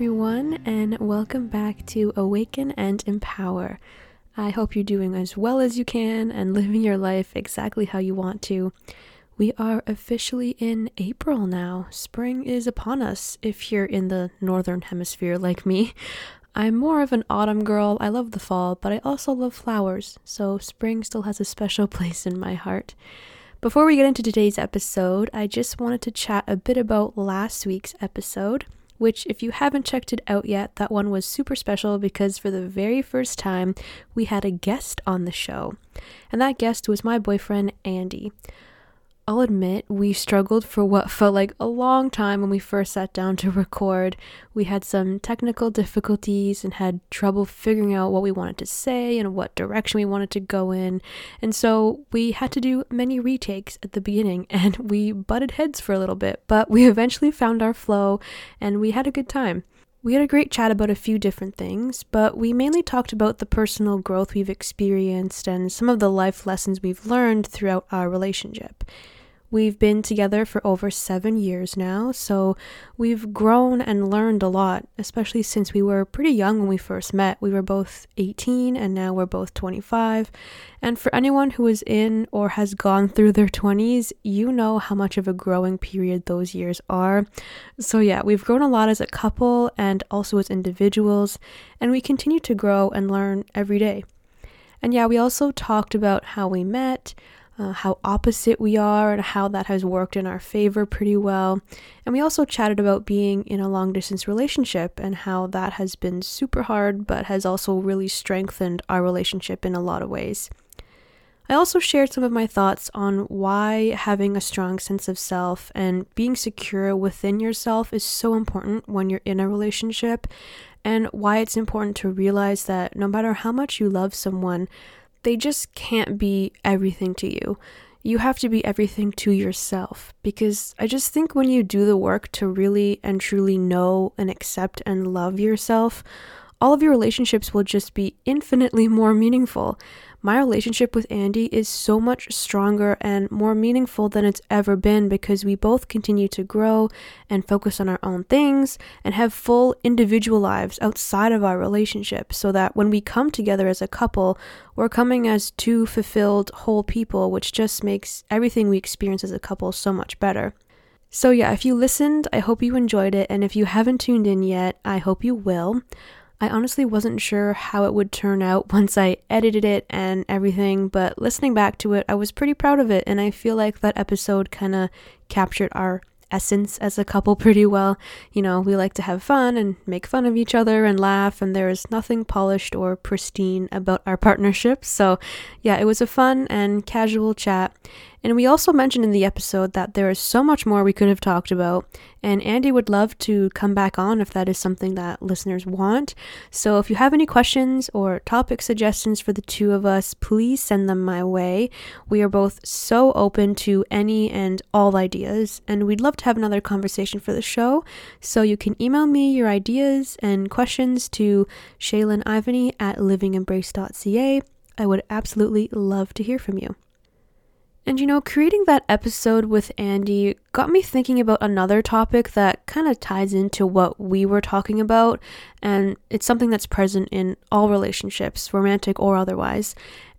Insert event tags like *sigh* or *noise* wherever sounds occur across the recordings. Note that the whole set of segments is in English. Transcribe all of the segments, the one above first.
Everyone, and welcome back to Awaken and Empower. I hope you're doing as well as you can and *laughs* living your life exactly how you want to. We are officially in April now. Spring is upon us if you're in the northern hemisphere like me. I'm more of an autumn girl. I love the fall, but I also love flowers, so spring still has a special *laughs* place in my heart. Before we get into today's episode, I just wanted to chat a bit about last week's episode which, if you haven't checked it out yet, that one was super special because for the very first time, we had a guest on the show. And that guest was my boyfriend, Andy. I'll admit, we struggled for what felt like a long time when we first sat down to record. We had some technical difficulties and had trouble figuring out what we wanted to say and what direction we wanted to go in. And so we had to do many retakes at the beginning *laughs* and we butted heads for a little bit, but we eventually found our flow and we had a good time. We had a great chat about a few different things, but we mainly talked about the personal growth we've experienced and some of the life lessons we've learned throughout our relationship. We've been together for over seven years now, so we've grown and learned a lot, especially since we were pretty young when we first met. We were both 18 and now we're both 25. And for anyone who is in or has gone through their 20s, you know how much of a growing period those years are. So, yeah, we've grown a lot as a couple and also as individuals, and we continue to grow and learn every day. And yeah, we also talked about how we met uh, how opposite we are and how that has worked in our favor pretty well. And we also chatted about being in a long distance relationship and how that has been super hard, but has also really strengthened our relationship in a lot of ways. I also shared some of my thoughts on why having a strong sense of self and being secure within yourself is so important when you're in a relationship, and why it's important to realize that no matter how much you love someone, they just can't be everything to you. You have to be everything to yourself because I just think when you do the work to really and truly know and accept and love yourself, all of your relationships will just be infinitely more meaningful. My relationship with Andy is so much stronger and more meaningful than it's ever been because we both continue to grow and focus on our own things and have full individual lives outside of our relationship so that when we come together as a couple, we're coming as two fulfilled whole people, which just makes everything we experience as a couple so much better. So, yeah, if you listened, I hope you enjoyed it, and if you haven't tuned in yet, I hope you will. I honestly wasn't sure how it would turn out *laughs* once I edited it and everything, but listening back to it, I was pretty proud of it, and I feel like that episode kind of captured our essence as a couple *laughs* pretty well. You know, we like to have fun and make fun of each other and laugh, and there is nothing polished or pristine about our partnership. So, yeah, it was a fun and casual chat. And we also mentioned in the episode that there is so much more we could have talked about, and Andy would love to come back on if that is something that listeners want. So if you have any questions or topic suggestions for the two of us, please send them my way. We are both so open to any and all ideas, and we'd love to have another conversation for the show. So you can email me your ideas and questions to Shaylin Ivany at livingembrace.ca. I would absolutely love to hear from you. And you know, creating that episode with Andy got me thinking about another topic that kind of ties into what we were talking about, and it's something that's present in all relationships, romantic or otherwise,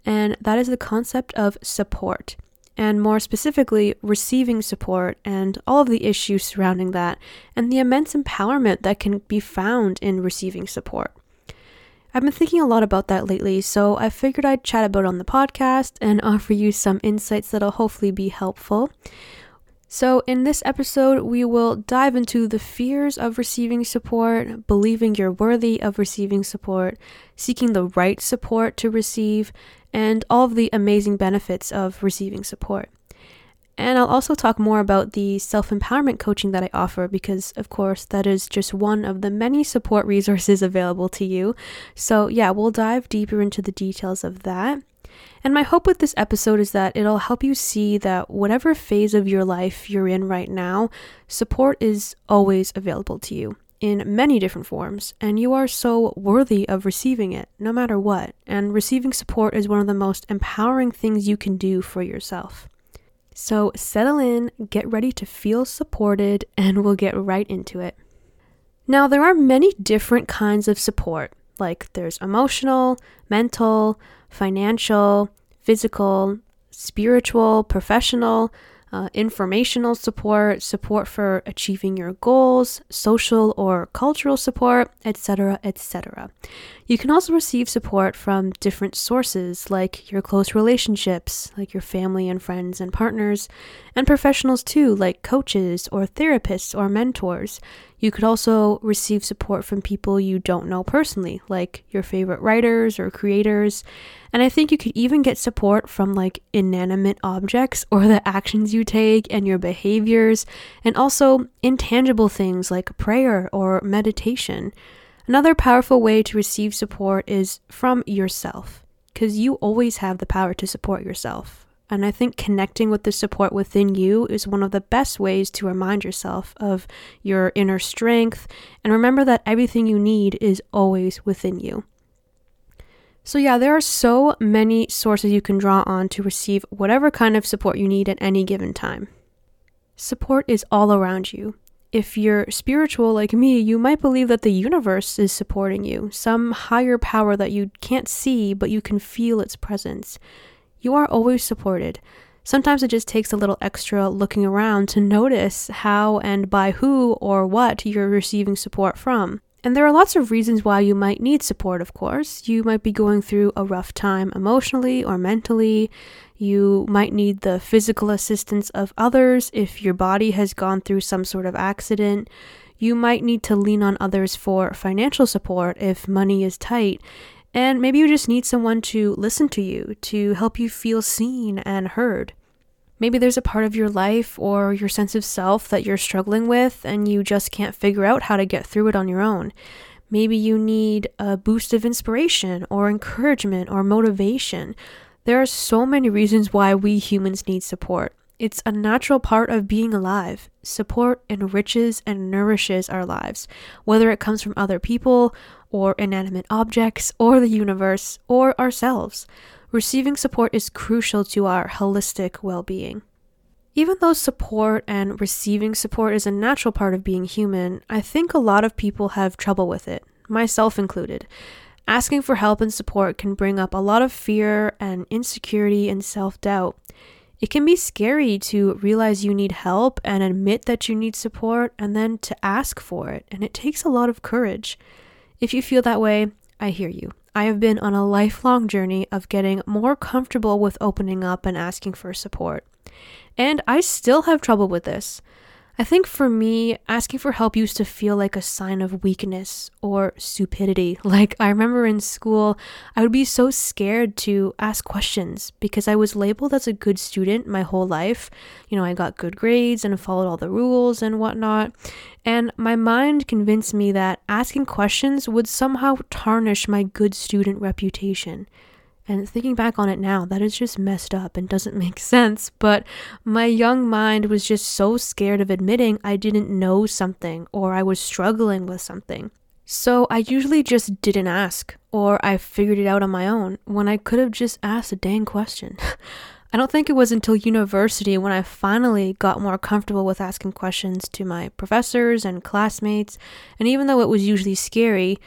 and that is the concept of support. And more specifically, receiving support and all of the issues surrounding that, and the immense empowerment that can be found in receiving support. I've been thinking a lot about that lately, so I figured I'd chat about it on the podcast and *laughs* offer you some insights that'll hopefully be helpful. So, in this episode, we will dive into the fears of receiving support, believing you're worthy of receiving support, seeking the right support to receive, and all of the amazing benefits of receiving support. And I'll also talk more about the self empowerment coaching that I offer because, of course, that is just one of the many support resources *laughs* available to you. So, yeah, we'll dive deeper into the details of that. And my hope with this episode is that it'll help you see that whatever phase of your life you're in right now, support is always available to you in many different forms, and you are so worthy of receiving it no matter what. And receiving support is one of the most empowering things you can do for yourself. So settle in, get ready to feel supported, and we'll get right into it. Now, there are many different kinds of support, like there's emotional, mental, financial, physical, spiritual, professional, uh, informational support, support for achieving your goals, social or cultural support, etc., etc. You can also receive support from different sources, like your close relationships, like your family and friends and partners, and professionals too, like coaches or therapists or mentors. You could also receive support from people you don't know personally, like your favorite writers or creators. And I think you could even get support from like inanimate objects or the actions you take and your behaviors, and also intangible things like prayer or meditation. Another powerful way to receive support is from yourself, because you always have the power to support yourself. And I think connecting with the support within you is one of the best ways to remind yourself of your inner strength and remember that everything you need is always within you. So, yeah, there are so many sources you can draw on to receive whatever kind of support you need at any given time. Support is all around you. If you're spiritual like me, you might believe that the universe is supporting you, some higher power that you can't see, but you can feel its presence. You are always supported. Sometimes it just takes a little extra looking around to notice how and by who or what you're receiving support from. And there are lots of reasons why you might need support, of course. You might be going through a rough time emotionally or mentally. You might need the physical assistance of others if your body has gone through some sort of accident. You might need to lean on others for financial support if money is tight. And maybe you just need someone to listen to you, to help you feel seen and heard. Maybe there's a part of your life or your sense of self that you're struggling with and you just can't figure out how to get through it on your own. Maybe you need a boost of inspiration or encouragement or motivation. There are so many reasons why we humans need support. It's a natural part of being alive. Support enriches and nourishes our lives, whether it comes from other people, or inanimate objects, or the universe, or ourselves receiving support is crucial to our holistic well being. Even though support and receiving support is a natural part of being human, I think a lot of people have trouble with it, myself included. Asking for help and support can bring up a lot of fear and insecurity and self doubt. It can be scary to realize you need help and admit that you need support and then to ask for it, and it takes a lot of courage. If you feel that way, I hear you. I have been on a lifelong journey of getting more comfortable with opening up and asking for support. And I still have trouble with this. I think for me, asking for help used to feel like a sign of weakness or stupidity. *laughs* Like, I remember in school, I would be so scared to ask questions because I was labeled as a good student my whole life. You know, I got good grades and followed all the rules and whatnot. And my mind convinced me that asking questions would somehow tarnish my good student reputation. And thinking back on it now, that is just messed up and doesn't *laughs* make sense. But my young mind was just so scared of admitting I didn't know something or I was struggling with something. So I usually just didn't ask, or I figured it out on my own when I could have just asked a dang question. *laughs* I don't think it was until university when I finally got more comfortable with asking questions to my professors and classmates, and even though it was usually scary,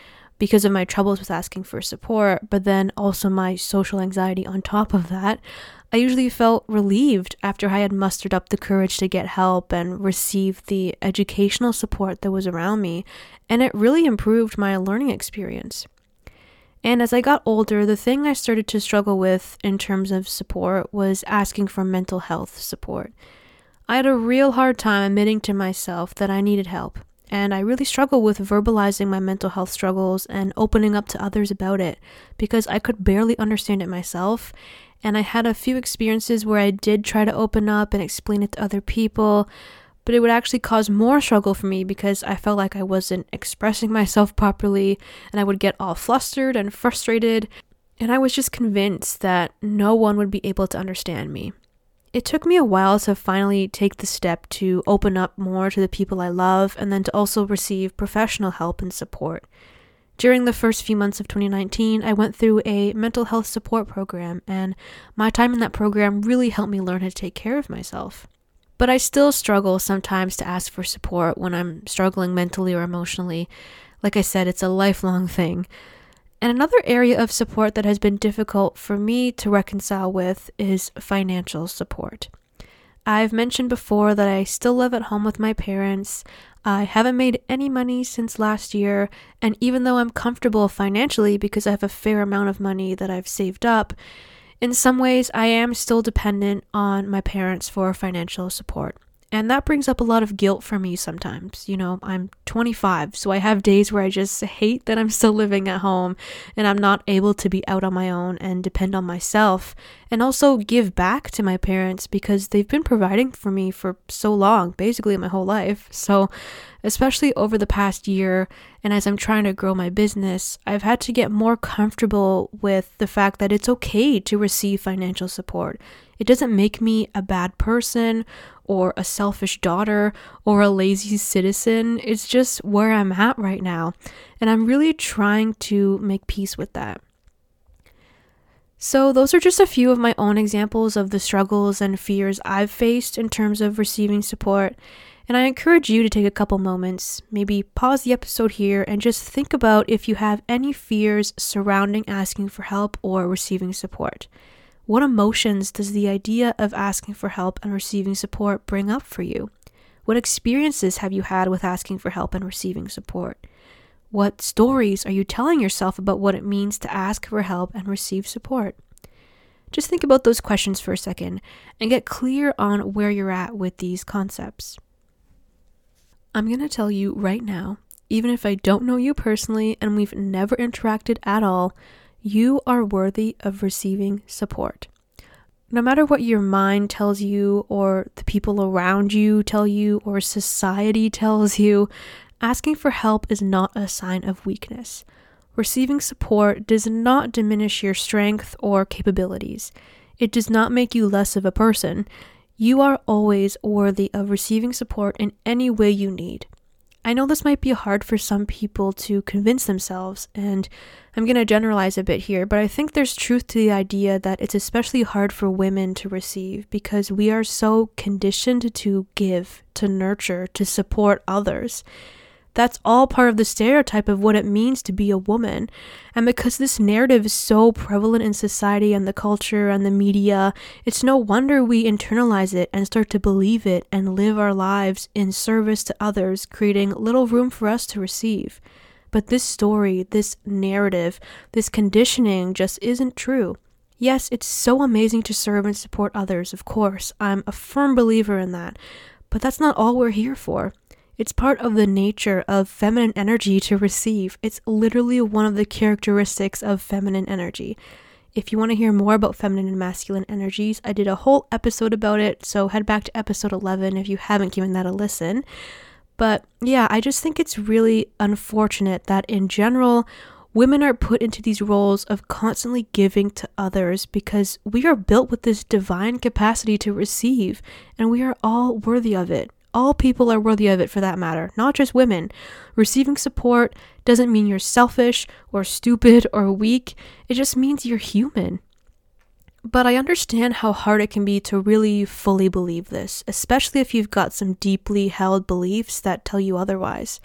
because of my troubles with asking for support, but then also my social anxiety on top of that, I usually felt relieved after I had mustered up the courage to get help and receive the educational support that was around me, and it really improved my learning experience. And as I got older, the thing I started to struggle with in terms of support was asking for mental health support. I had a real hard time admitting to myself that I needed help and I really struggle with verbalizing my mental health struggles and opening up to others about it because I could barely understand it myself. And I had a few experiences where I did try to open up and explain it to other people, but it would actually cause more struggle for me because I felt like I wasn't expressing *laughs* myself properly and I would get all flustered and frustrated. And I was just convinced that no one would be able to understand me. It took me a while to finally take the step to open up more to the people I love and then to also receive professional help and support. During the first few months of 2019, I went through a mental health support program, and my time in that program really helped me learn how to take care of myself. But I still struggle sometimes to ask for support when I'm struggling mentally or emotionally. Like I said, it's a lifelong thing. And another area of support that has been difficult for me to reconcile with is financial support. I've mentioned before that I still live at home with my parents. I haven't made any money since last year, and even though I'm comfortable financially because I have a fair amount of money that I've saved up, in some ways I am still dependent on my parents for financial support. And that brings up a lot of guilt for me sometimes. You know, I'm 25, so I have days where I just hate that I'm still living at home and I'm not able to be out on my own and depend on myself and also give back to my parents because they've been providing for me for so long, basically my whole life. So, especially over the past year and as I'm trying to grow my business, I've had to get more comfortable with the fact that it's okay to receive financial support. It doesn't make me a bad person or a selfish daughter or a lazy citizen. It's just where I'm at right now. And I'm really trying to make peace with that. So, those are just a few of my own examples of the struggles and fears I've faced in terms of receiving support. And I encourage you to take a couple moments, maybe pause the episode here, and just think about if you have any fears surrounding asking for help or receiving support. What emotions does the idea of asking for help and receiving support bring up for you? What experiences have you had with asking for help and receiving support? What stories are you telling yourself about what it means to ask for help and receive support? Just think about those questions for a second and get clear on where you're at with these concepts. I'm going to tell you right now, even if I don't know you personally and we've never interacted at all, you are worthy of receiving support. No matter what your mind tells you, or the people around you tell you, or society *laughs* tells you, asking for help is not a sign of weakness. Receiving support does not diminish your strength or capabilities. It does not make you less of a person. You are always worthy of receiving support in any way you need. I know this might be hard for some people to convince themselves, and I'm going to generalize a bit here, but I think there's truth to the idea that it's especially hard for women to receive because we are so conditioned to give, to nurture, to support others. That's all part of the stereotype of what it means to be a woman. And because this narrative is so prevalent in society and the culture and the media, it's no wonder we internalize it and start to believe it and live our lives in service to others, creating little room for us to receive. But this story, this narrative, this conditioning just isn't true. Yes, it's so amazing to serve and support others, of course. I'm a firm believer in that. But that's not all we're here for. It's part of the nature of feminine energy to receive. It's literally one of the characteristics of feminine energy. If you want to hear more about feminine and masculine energies, I did a whole episode about it, so head back to episode 11 if you haven't given that a listen. But yeah, I just think it's really unfortunate that in general, women are put into these roles of constantly giving to others because we are built with this divine capacity to receive, and we are all worthy of it. All people are worthy of it for that matter, not just women. Receiving support doesn't mean you're selfish or stupid *laughs* or weak, it just means you're human. But I understand how hard it can be to really fully believe this, especially if you've got some deeply held beliefs that tell you otherwise.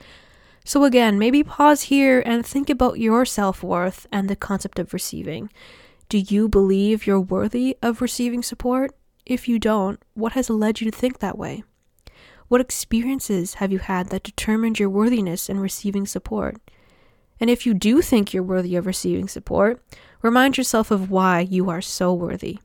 So, again, maybe pause here and think about your self worth and the concept of receiving. Do you believe you're worthy of receiving support? If you don't, what has led you to think that way? What experiences have you had that determined your worthiness in receiving support? And if you do think you're worthy of receiving support, remind yourself of why you are so worthy.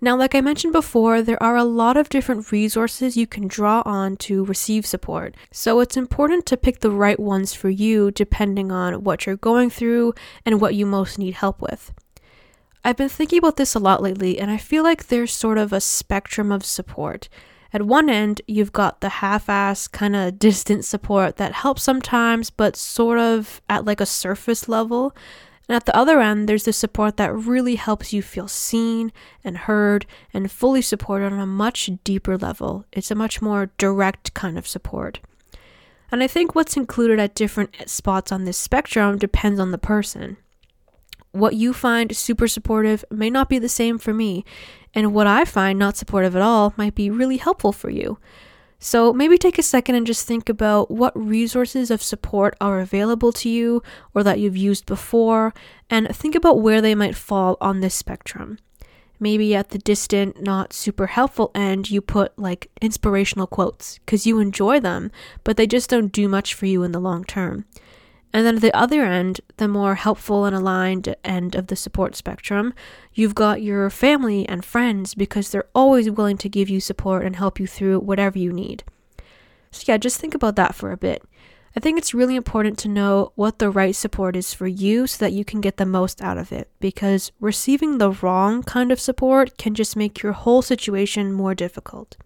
Now, like I mentioned before, there are a lot of different resources you can draw on to receive support. So it's important to pick the right ones for you depending on what you're going through and what you most need help with. I've been thinking about this a lot lately, and I feel like there's sort of a spectrum of support. At one end, you've got the half ass kind of *laughs* distant support that helps sometimes, but sort of at like a surface level. And at the other end, there's the support that really helps you feel seen and heard and fully supported on a much deeper level. It's a much more direct kind of support. And I think what's included at different eh, spots on this spectrum depends on the person. What you find super supportive may not be the same for me, and what I find not supportive at all might be really helpful for you. So maybe take a second and just think about what resources of support are available to you or that you've used before, and think about where they might fall on this spectrum. Maybe at the distant, not super helpful end, you put like inspirational quotes because you enjoy them, but they just don't do much for you in the long term. And then at the other end, the more helpful and aligned end of the support spectrum, you've got your family and friends because they're always willing to give you support and help you through whatever you need. So, yeah, just think about that for a bit. I think it's really important to know what the right support is for you so that you can get the most out of it because receiving the wrong kind of support can just make your whole situation more difficult.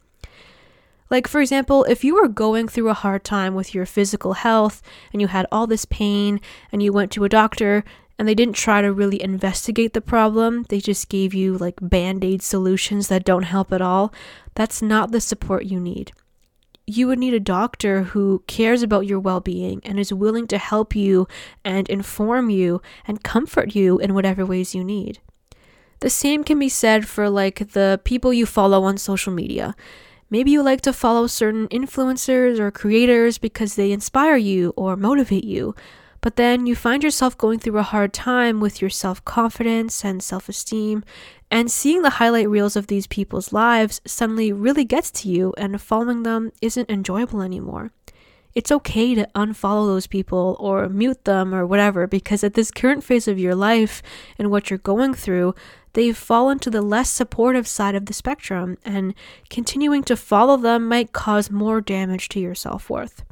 Like, for example, if you were going through a hard time with your physical health and you had all this pain and you went to a doctor and they didn't try to really investigate the problem, they just gave you like band aid solutions that don't help at all, that's not the support you need. You would need a doctor who cares about your well being and is willing to help you and inform you and comfort you in whatever ways you need. The same can be said for like the people you follow on social media. Maybe you like to follow certain influencers or creators because they inspire you or motivate you, but then you find yourself going through a hard time with your self confidence and self esteem, and seeing the highlight reels of these people's lives suddenly really gets to you, and following them isn't enjoyable anymore. It's okay to unfollow those people or mute them or whatever because at this current phase of your life and what you're going through, they've fallen to the less supportive side of the spectrum, and continuing to follow them might cause more damage to your self worth.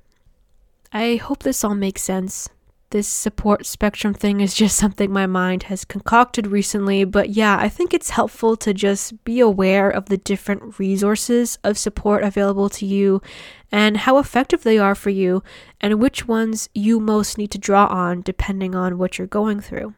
I hope this all makes sense. This support spectrum thing is just *laughs* something my mind has concocted recently, but yeah, I think it's helpful to just be aware of the different resources of support available to you and how effective they are for you, and which ones you most need to draw on depending on what you're going through.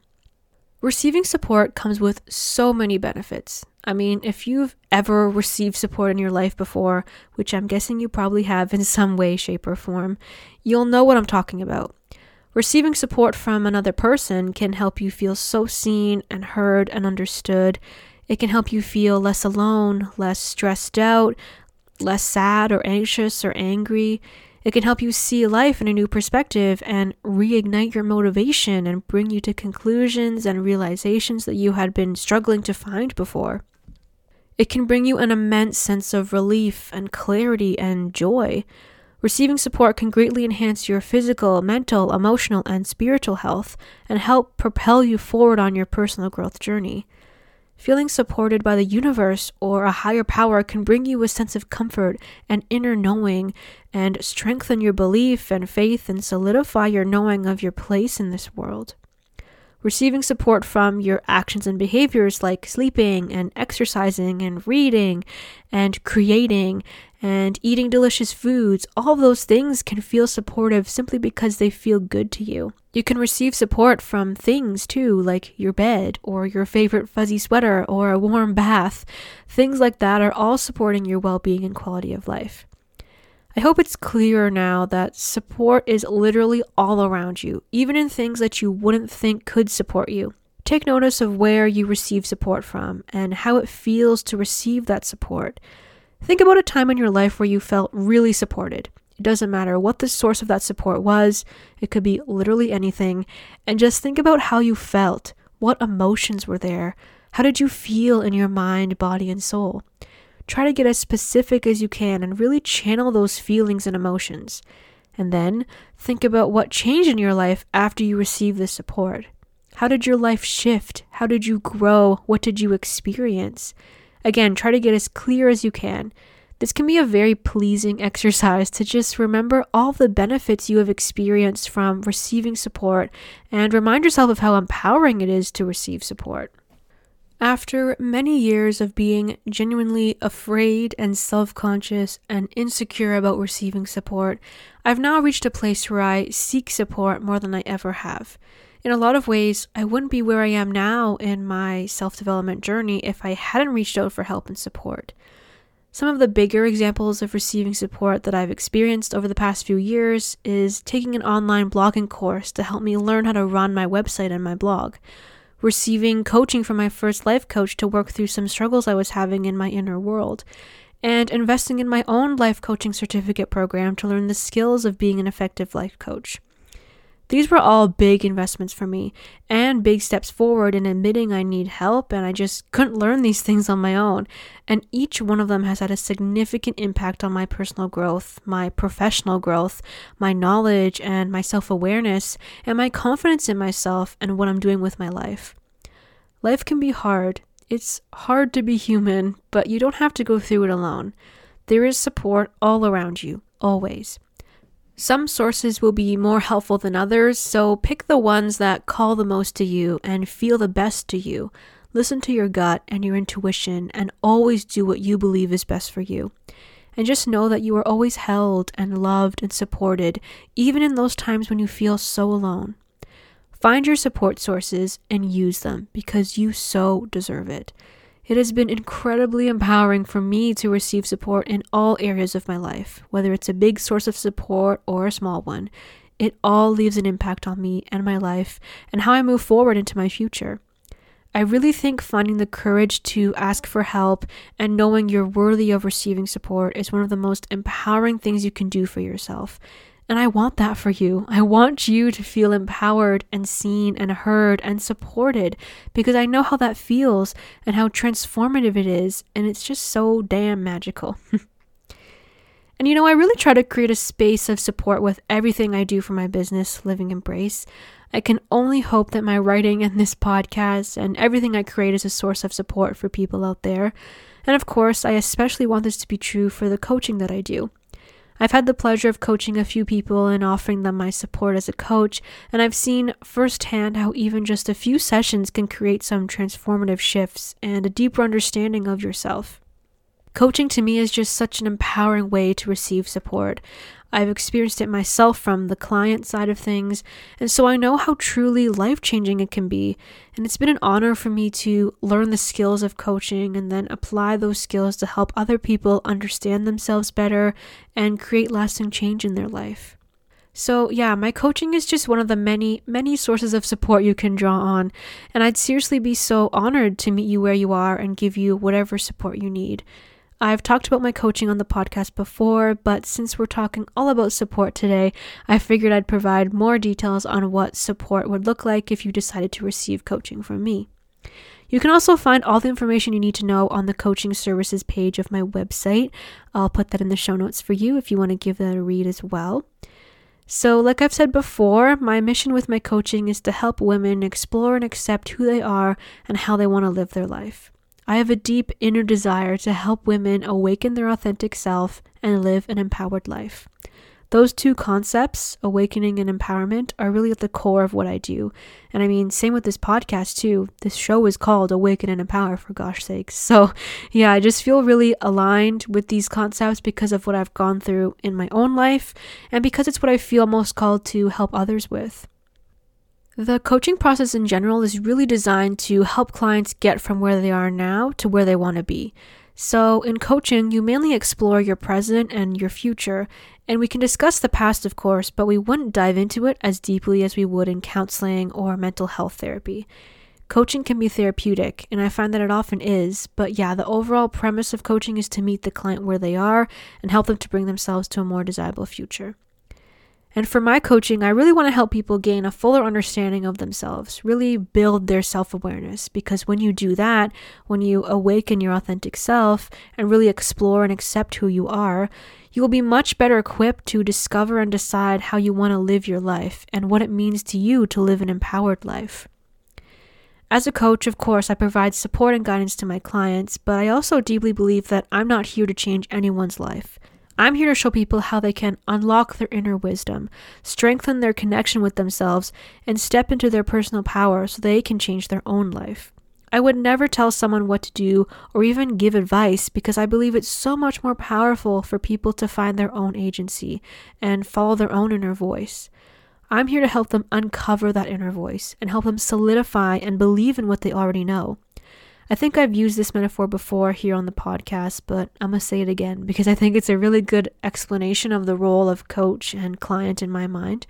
Receiving support comes with so many benefits. I mean, if you've ever received support in your life before, which I'm guessing you probably have in some way, shape, or form, you'll know what I'm talking about. Receiving support from another person can help you feel so seen and heard and understood. It can help you feel less alone, less stressed out, less sad or anxious or angry. It can help you see life in a new perspective and reignite your motivation and bring you to conclusions and realizations that you had been struggling to find before. It can bring you an immense sense of relief and clarity and joy. Receiving support can greatly enhance your physical, mental, emotional, and spiritual health and help propel you forward on your personal growth journey. Feeling supported by the universe or a higher power can bring you a sense of comfort and inner knowing and strengthen your belief and faith and solidify your knowing of your place in this world. Receiving support from your actions and behaviors like sleeping and exercising and reading and creating and eating delicious foods, all those things can feel supportive simply because they feel good to you. You can receive support from things too, like your bed or your favorite fuzzy sweater or a warm bath. Things like that are all supporting your well being and quality of life. I hope it's clearer now that support is literally all around you, even in things that you wouldn't think could support you. Take notice of where you receive support from and how it feels to receive that support. Think about a time in your life where you felt really supported. It doesn't matter what the source of that support was, it could be literally anything. And just think about how you felt. What emotions were there? How did you feel in your mind, body, and soul? Try to get as specific as you can and really channel those feelings and emotions. And then think about what changed in your life after you received this support. How did your life shift? How did you grow? What did you experience? Again, try to get as clear as you can. This can be a very pleasing *laughs* exercise to just remember all the benefits you have experienced from receiving support and remind yourself of how empowering it is to receive support. After many years of being genuinely afraid and self conscious and insecure about receiving support, I've now reached a place where I seek support more than I ever have in a lot of ways, I wouldn't be where I am now in my self development journey if I hadn't reached out for help and support. Some of the bigger examples of receiving support that I've experienced over the past few years is taking an online blogging course to help me learn how to run my website and my blog. receiving coaching from my first life coach to work through some struggles I was having in my inner world, and investing in my own life coaching certificate program to learn the skills of being an effective life coach. These were all big investments for me and big steps forward in admitting I need help and I just couldn't learn these things on my own. And each one of them has had a significant impact on my personal growth, my professional growth, my knowledge and my self awareness, and my confidence in myself and what I'm doing with my life. Life can be hard. It's hard to be human, but you don't have to go through it alone. There is support all around you, always. Some sources will be more helpful than others, so pick the ones that call the most to you and feel the best to you. Listen to your gut and your intuition and always do what you believe is best for you. And just know that you are always held and loved and supported, even in those times when you feel so alone. Find your support sources and use them because you so deserve it. It has been incredibly empowering for me to receive support in all areas of my life, whether it's a big source of support or a small one. It all leaves an impact on me and my life and how I move forward into my future. I really think finding the courage to ask for help and knowing you're worthy of receiving support is one of the most empowering things you can do for yourself. And I want that for you. I want you to feel empowered and seen and heard and supported because I know how that feels and how transformative it is. And it's just so damn magical. *laughs* and you know, I really try to create a space of support with everything I do for my business, Living Embrace. I can only hope that my writing and this podcast and everything I create is a source of support for people out there. And of course, I especially want this to be true for the coaching that I do. I've had the pleasure of coaching a few people and offering them my support as a coach, and I've seen firsthand how even just a few sessions can create some transformative shifts and a deeper understanding of yourself. Coaching to me is just such an empowering way to receive support. I've experienced it myself from the client side of things, and so I know how truly life changing it can be. And it's been an honor for me to learn the skills of coaching and then apply those skills to help other people understand themselves better and create lasting change in their life. So, yeah, my coaching is just one of the many, many sources of support you can draw on, and I'd seriously be so honored to meet you where you are and give you whatever support you need. I've talked about my coaching on the podcast before, but since we're talking all about support today, I figured I'd provide more details on what support would look like if you decided to receive coaching from me. You can also find all the information you need to know on the coaching services page of my website. I'll put that in the show notes for you if you want to give that a read as well. So, like I've said before, my mission with my coaching is to help women explore and accept who they are and how they want to live their life. I have a deep inner desire to help women awaken their authentic self and live an empowered life. Those two concepts, awakening and empowerment, are really at the core of what I do. And I mean, same with this podcast too. This show is called Awaken and Empower, for gosh sakes. *laughs* So, yeah, I just feel really aligned with these concepts because of what I've gone through in my own life and because it's what I feel most called to help others with. The coaching process in general is really designed to help clients get from where they are now to where they want to be. So, in coaching, you mainly explore your present and your future, and we can discuss the past, of course, but we wouldn't dive into it as deeply as we would in counseling or mental health therapy. Coaching can be therapeutic, and I find that it often is, but yeah, the overall premise of coaching is to meet the client where they are and help them to bring themselves to a more desirable future. And for my coaching, I really want to help people gain a fuller understanding of themselves, really build their self awareness. Because when you do that, when you awaken your authentic self and really explore and accept who you are, you will be much better equipped to discover and decide how you want to live your life and what it means to you to live an empowered life. As a coach, of course, I provide support and guidance to my clients, but I also deeply believe that I'm not here to change anyone's life. I'm here to show people how they can unlock their inner wisdom, strengthen their connection with themselves, and step into their personal power so they can change their own life. I would never tell someone what to do or even give advice because I believe it's so much more powerful for people to find their own agency and follow their own inner voice. I'm here to help them uncover that inner voice and help them solidify and believe in what they already know. I think I've used this metaphor before here on the podcast, but I'm going to say it again because I think it's a really good explanation of the role of coach and client in my mind.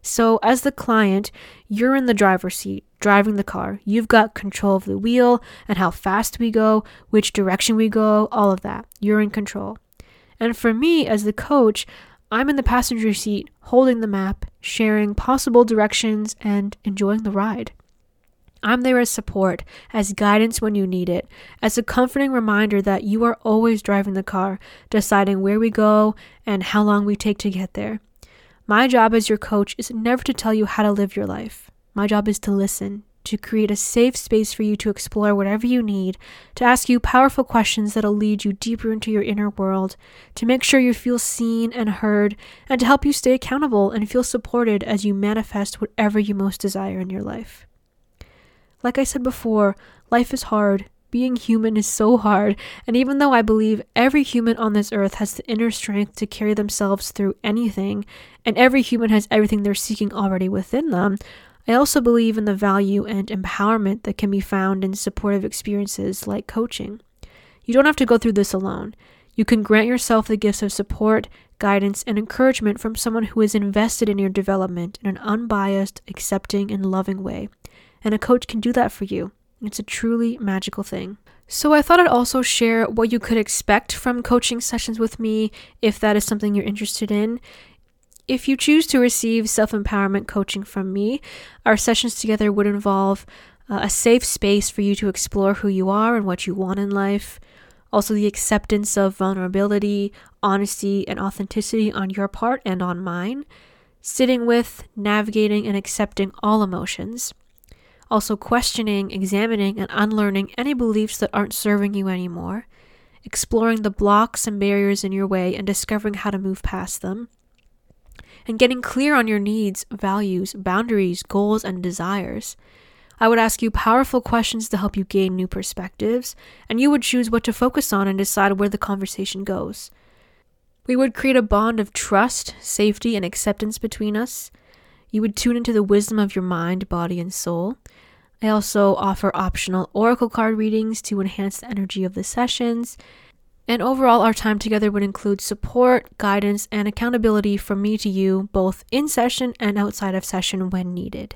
So, as the client, you're in the driver's seat driving the car. You've got control of the wheel and how fast we go, which direction we go, all of that. You're in control. And for me, as the coach, I'm in the passenger seat, holding the map, sharing possible directions, and enjoying the ride. I'm there as support, as guidance when you need it, as a comforting reminder that you are always driving the car, deciding where we go and how long we take to get there. My job as your coach is never to tell you how to live your life. My job is to listen, to create a safe space for you to explore whatever you need, to ask you powerful questions that'll lead you deeper into your inner world, to make sure you feel seen and heard, and to help you stay accountable and feel supported as you manifest whatever you most desire in your life. Like I said before, life is hard. Being human is so hard, and even though I believe every human on this earth has the inner strength to carry themselves through anything, and every human has everything they're seeking already within them, I also believe in the value and empowerment that can be found in supportive experiences like coaching. You don't have to go through this alone. You can grant yourself the gifts of support, guidance, and encouragement from someone who is invested in your development in an unbiased, accepting, and loving way. And a coach can do that for you. It's a truly magical thing. So, I thought I'd also share what you could expect from coaching sessions with me if that is something you're interested in. If you choose to receive self empowerment coaching from me, our sessions together would involve uh, a safe space for you to explore who you are and what you want in life. Also, the acceptance of vulnerability, honesty, and authenticity on your part and on mine. Sitting with, navigating, and accepting all emotions. Also, questioning, examining, and unlearning any beliefs that aren't serving you anymore. Exploring the blocks and barriers in your way and discovering how to move past them and getting clear on your needs, values, boundaries, goals, and desires. I would ask you powerful questions to help you gain new perspectives, and you would choose what to focus on and decide where the conversation goes. We would create a bond of trust, safety, and acceptance between us. You would tune into the wisdom of your mind, body, and soul. I also offer optional oracle card readings to enhance the energy of the sessions and overall, our time together would include support, guidance, and accountability from me to you, both in session and outside of session when needed.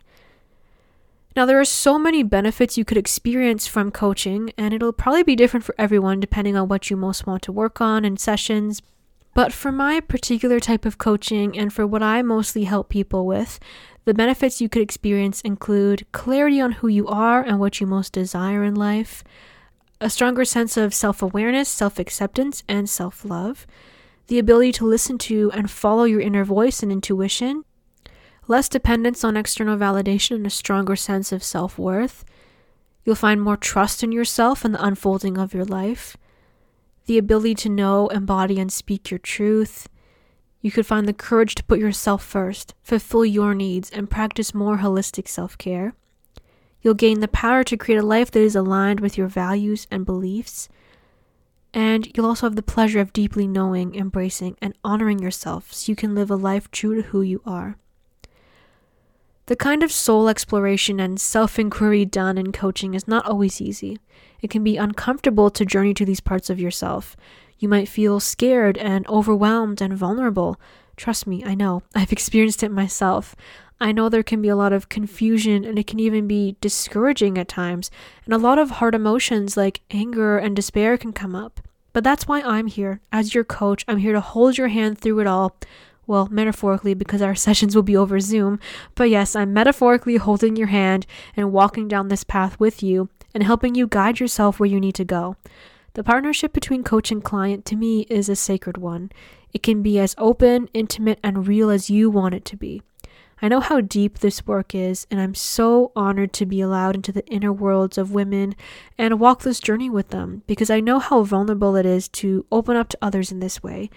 Now, there are so many benefits you could experience from coaching, and it'll probably be different for everyone depending on what you most want to work on in sessions. But for my particular type of coaching and for what I mostly help people with, the benefits you could experience include clarity on who you are and what you most desire in life a stronger sense of self awareness, self acceptance, and self love, the ability to listen to and follow your inner voice and intuition, less dependence on external validation, and a stronger sense of self worth. You'll find more trust in yourself and the unfolding of your life, the ability to know, embody, and speak your truth. You could find the courage to put yourself first, fulfill your needs, and practice more holistic self care. You'll gain the power to create a life that is aligned with your values and beliefs. And you'll also have the pleasure of deeply knowing, embracing, and honoring yourself so you can live a life true to who you are. The kind of soul exploration and self inquiry done in coaching is not always easy. It can be uncomfortable to journey to these parts of yourself. You might feel scared and overwhelmed and vulnerable. Trust me, I know. *laughs* I've experienced it myself. I know there can be a lot of confusion and it can even be discouraging at times, and a lot of hard emotions like anger and despair can come up. But that's why I'm here. As your coach, I'm here to hold your hand through it all. Well, metaphorically, because our *laughs* sessions will be over Zoom. But yes, I'm metaphorically holding your hand and walking down this path with you and helping you guide yourself where you need to go. The partnership between coach and client to me is a sacred one. It can be as open, intimate, and real as you want it to be. I know how deep this work is, and I'm so honored to be allowed into the inner worlds of women and walk this journey with them because I know how vulnerable it is to open up to others in this way.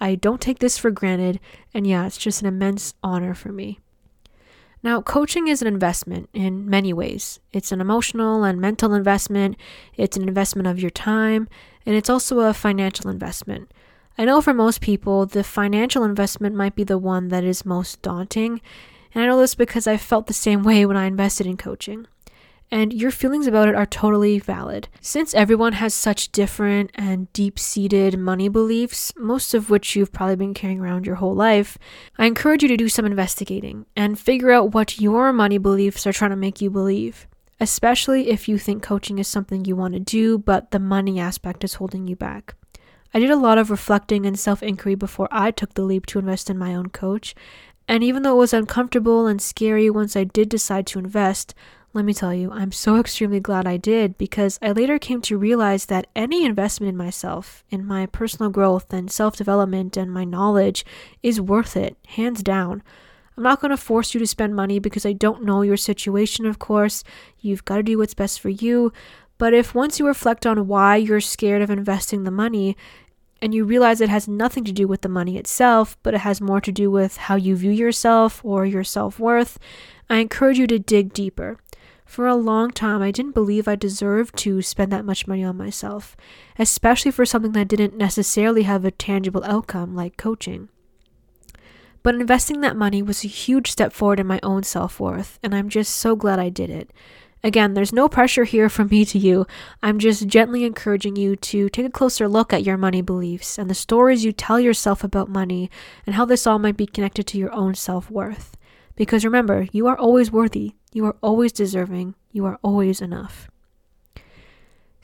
I don't take this for granted, and yeah, it's just an immense honor for me. Now, coaching is an investment in many ways. It's an emotional and mental investment, it's an investment of your time, and it's also a financial investment. I know for most people, the financial investment might be the one that is most daunting, and I know this because I felt the same way when I invested in coaching. And your feelings about it are totally valid. Since everyone has such different and deep seated money beliefs, most of which you've probably been carrying around your whole life, I encourage you to do some investigating and figure out what your money beliefs are trying to make you believe. Especially if you think coaching is something you want to do, but the money aspect is holding you back. I did a lot of reflecting and self inquiry before I took the leap to invest in my own coach, and even though it was uncomfortable and scary once I did decide to invest, let me tell you, I'm so extremely glad I did because I later came to realize that any investment in myself, in my personal growth and self development and my knowledge, is worth it, hands down. I'm not going to force you to spend money because I don't know your situation, of course. You've got to do what's best for you. But if once you reflect on why you're scared of investing the money, and you realize it has nothing to do with the money itself, but it has more to do with how you view yourself or your self worth, I encourage you to dig deeper. For a long time, I didn't believe I deserved to spend that much money on myself, especially for something that didn't necessarily have a tangible outcome like coaching. But investing that money was a huge step forward in my own self worth, and I'm just so glad I did it. Again, there's no pressure here from me to you. I'm just gently encouraging you to take a closer look at your money beliefs and the stories you tell yourself about money and how this all might be connected to your own self worth. Because remember, you are always worthy, you are always deserving, you are always enough.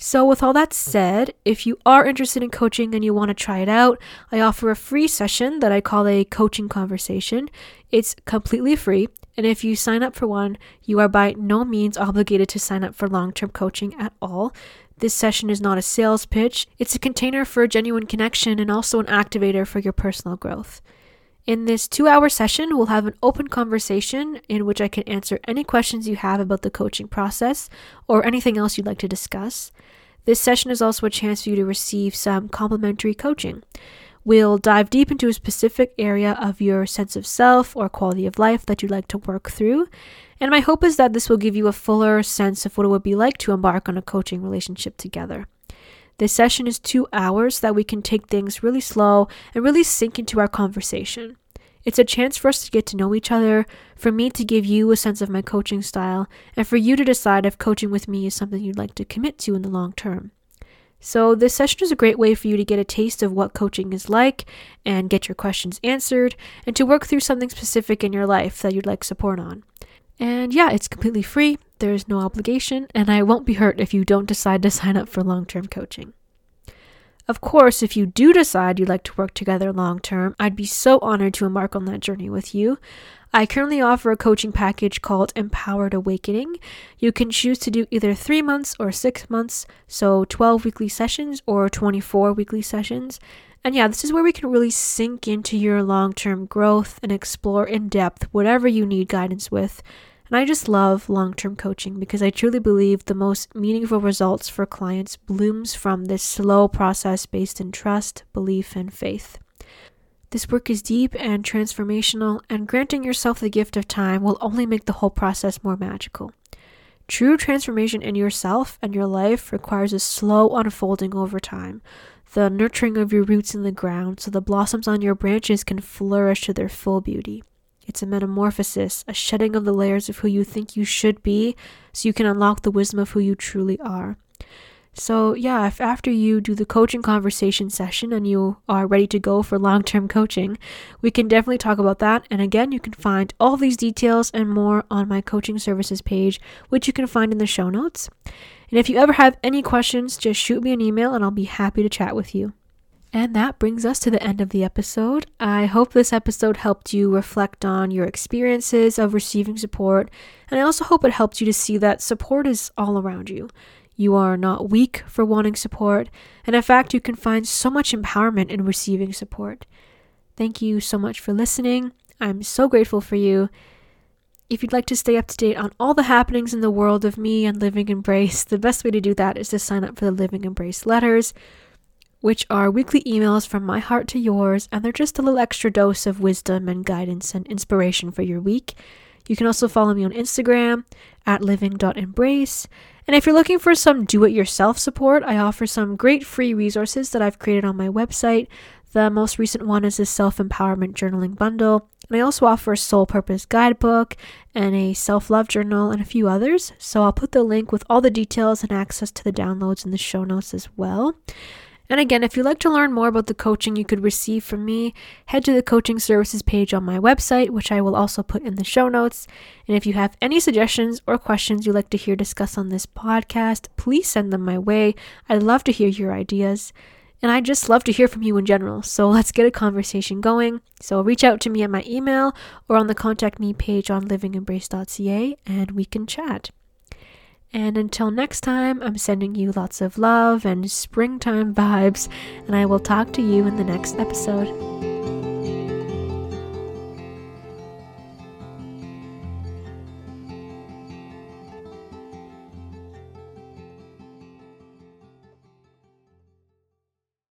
So, with all that said, if you are interested in coaching and you want to try it out, I offer a free session that I call a coaching conversation. It's completely free, and if you sign up for one, you are by no means obligated to sign up for long term coaching at all. This session is not a sales pitch, it's a container for a genuine connection and also an activator for your personal growth. In this two hour session, we'll have an open conversation in which I can answer any questions you have about the coaching process or anything else you'd like to discuss. This session is also a chance for you to receive some complimentary coaching. We'll dive deep into a specific area of your sense of self or quality of life that you'd like to work through. And my hope is that this will give you a fuller sense of what it would be like to embark on a coaching relationship together. This session is two hours that we can take things really slow and really sink into our conversation. It's a chance for us to get to know each other, for me to give you a sense of my coaching style, and for you to decide if coaching with me is something you'd like to commit to in the long term. So, this session is a great way for you to get a taste of what coaching is like and get your questions answered and to work through something specific in your life that you'd like support on. And yeah, it's completely free, there's no obligation, and I won't be hurt if you don't decide to *laughs* sign up for long term coaching. Of course, if you do decide you'd like to work together long term, I'd be so honored to embark on that journey with you. I currently offer a coaching package called Empowered Awakening. You can choose to do either three months or six months, so 12 weekly sessions or 24 weekly sessions. And yeah, this is where we can really sink into your long term growth and explore in depth whatever you need guidance with. And I just love long term coaching because I truly believe the most meaningful results for clients blooms from this slow process based in trust, belief, and faith. This work is deep and transformational, and granting yourself the gift of time will only make the whole process more magical. True transformation in yourself and your life requires a slow unfolding over time, the nurturing of your roots in the ground so the blossoms on your branches can flourish to their full beauty. It's a metamorphosis, a shedding of the layers of who you think you should be so you can unlock the wisdom of who you truly are. So, yeah, if after you do the coaching conversation session and you are ready to go for long term coaching, we can definitely talk about that. And again, you can find all these details and more on my coaching services page, which you can find in the show notes. And if you ever have any questions, just shoot me an email and I'll be happy to chat with you. And that brings us to the end of the episode. I hope this episode helped you reflect on your experiences of receiving support, and I also hope it helped you to see that support is all around you. You are not weak for wanting support, and in fact, you can find so much empowerment in receiving support. Thank you so much for listening. I'm so grateful for you. If you'd like to stay up to date on all the happenings in the world of me and Living Embrace, the best way to do that is to sign up for the Living Embrace letters, which are weekly emails from my heart to yours, and they're just a little extra dose of wisdom and guidance and inspiration for your week. You can also follow me on Instagram at living.embrace. And if you're looking for some do it yourself support, I offer some great free resources that I've created on my website. The most recent one is a self empowerment journaling bundle. And I also offer a soul purpose guidebook and a self love journal and a few others. So I'll put the link with all the details and access to the downloads in the show notes as well. And again, if you'd like to learn more about the coaching you could receive from me, head to the coaching services page on my website, which I will also put in the show notes. And if you have any suggestions or questions you'd like to hear discussed on this podcast, please send them my way. I'd love to hear your ideas. And I just love to hear from you in general. So let's get a conversation going. So reach out to me at my email or on the contact me page on livingembrace.ca and we can chat. And until next time, I'm sending you lots of love and springtime vibes, and I will talk to you in the next episode.